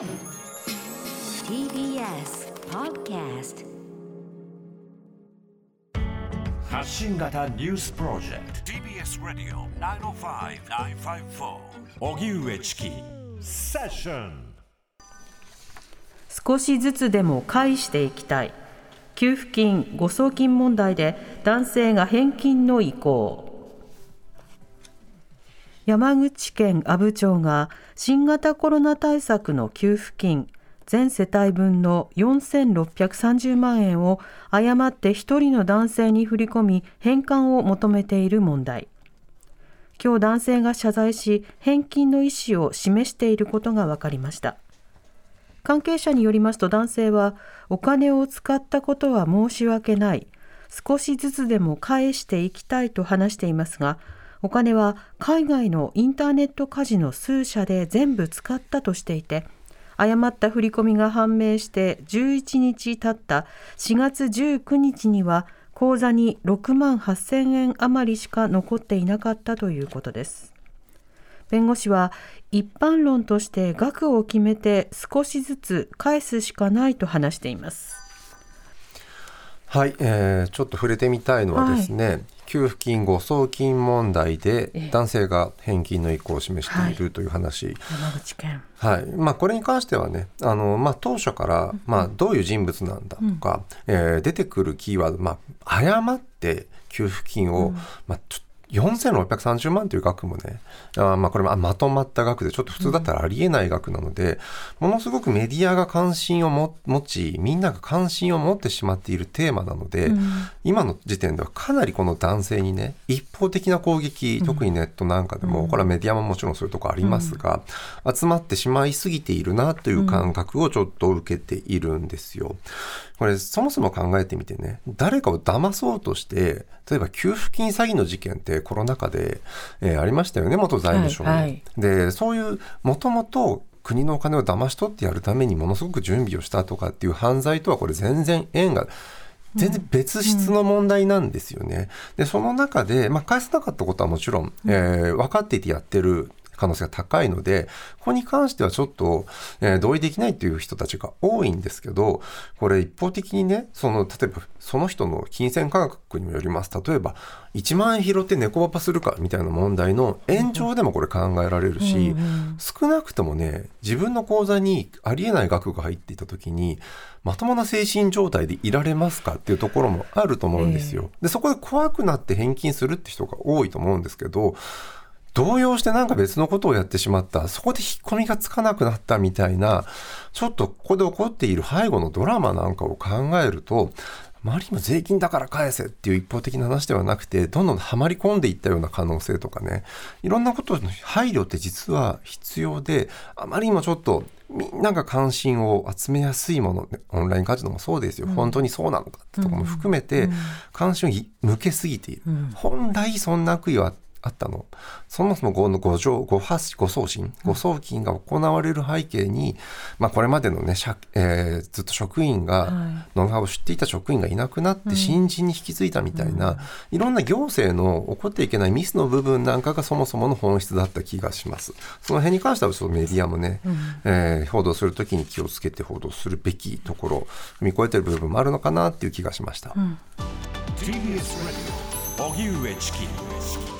TBS Podcast 発信型ニュースプロジェクト。TBS ラディオ905-954おぎゅうえちきセッション少しずつでも返していきたい。給付金誤送金問題で男性が返金の意向山口県阿武町が新型コロナ対策の給付金全世帯分の4630万円を誤って1人の男性に振り込み返還を求めている問題。今日男性が謝罪し返金の意思を示していることが分かりました。関係者によりますと男性はお金を使ったことは申し訳ない。少しずつでも返していきたいと話していますがお金は海外のインターネットカジノ数社で全部使ったとしていて誤った振り込みが判明して11日経った4月19日には口座に6万8000円余りしか残っていなかったということです。弁護士は一般論として額を決めて少しずつ返すしかないと話しています。はい、えー、ちょっと触れてみたいのはですね、はい、給付金誤送金問題で男性が返金の意向を示しているという話、はい、山口県。はい。まあ、これに関してはねあの、まあ、当初から、まあ、どういう人物なんだとか、うん、えー、出てくるキーワード、まあ、誤って給付金を、うん、まあ、ちょっと4630万という額もね、あまあこれまとまった額で、ちょっと普通だったらありえない額なので、ものすごくメディアが関心を持ち、みんなが関心を持ってしまっているテーマなので、今の時点ではかなりこの男性にね、一方的な攻撃、特にネットなんかでも、これはメディアももちろんそういうとこありますが、集まってしまいすぎているなという感覚をちょっと受けているんですよ。これそもそも考えてみてね、誰かを騙そうとして、例えば給付金詐欺の事件ってコロナ禍で、えー、ありましたよね、元財務省の。はいはい、で、そういう、もともと国のお金を騙し取ってやるためにものすごく準備をしたとかっていう犯罪とはこれ全然縁が全然別質の問題なんですよね。で、その中で、まあ、返さなかったことはもちろん、えー、分かっていてやってる可能性が高いので、ここに関してはちょっと、えー、同意できないという人たちが多いんですけど、これ一方的にね、その、例えばその人の金銭価格にもよります。例えば、1万円拾って猫パパするかみたいな問題の延長でもこれ考えられるし、少なくともね、自分の口座にありえない額が入っていた時に、まともな精神状態でいられますかっていうところもあると思うんですよ。で、そこで怖くなって返金するって人が多いと思うんですけど、動揺してなんか別のことをやってしまった。そこで引っ込みがつかなくなったみたいな、ちょっとここで起こっている背後のドラマなんかを考えると、周りも税金だから返せっていう一方的な話ではなくて、どんどんはまり込んでいったような可能性とかね、いろんなことの配慮って実は必要で、あまりにもちょっとみんなが関心を集めやすいもの、オンラインカジノもそうですよ、うん、本当にそうなのかってとこも含めて、関心を向けすぎている。うん、本来そんな悪意はあったの。そもそもの誤情、誤発、誤送信、誤送金が行われる背景に、まあこれまでのね、えー、ずっと職員が、ノウハウを知っていた職員がいなくなって新人に引き継いだみたいな、いろんな行政の起こっていけないミスの部分なんかがそもそもの本質だった気がします。その辺に関してはちょっとメディアもね、えー、報道するときに気をつけて報道するべきところ、踏み越えてる部分もあるのかなっていう気がしました。うん。TBS Radio 荻上チキ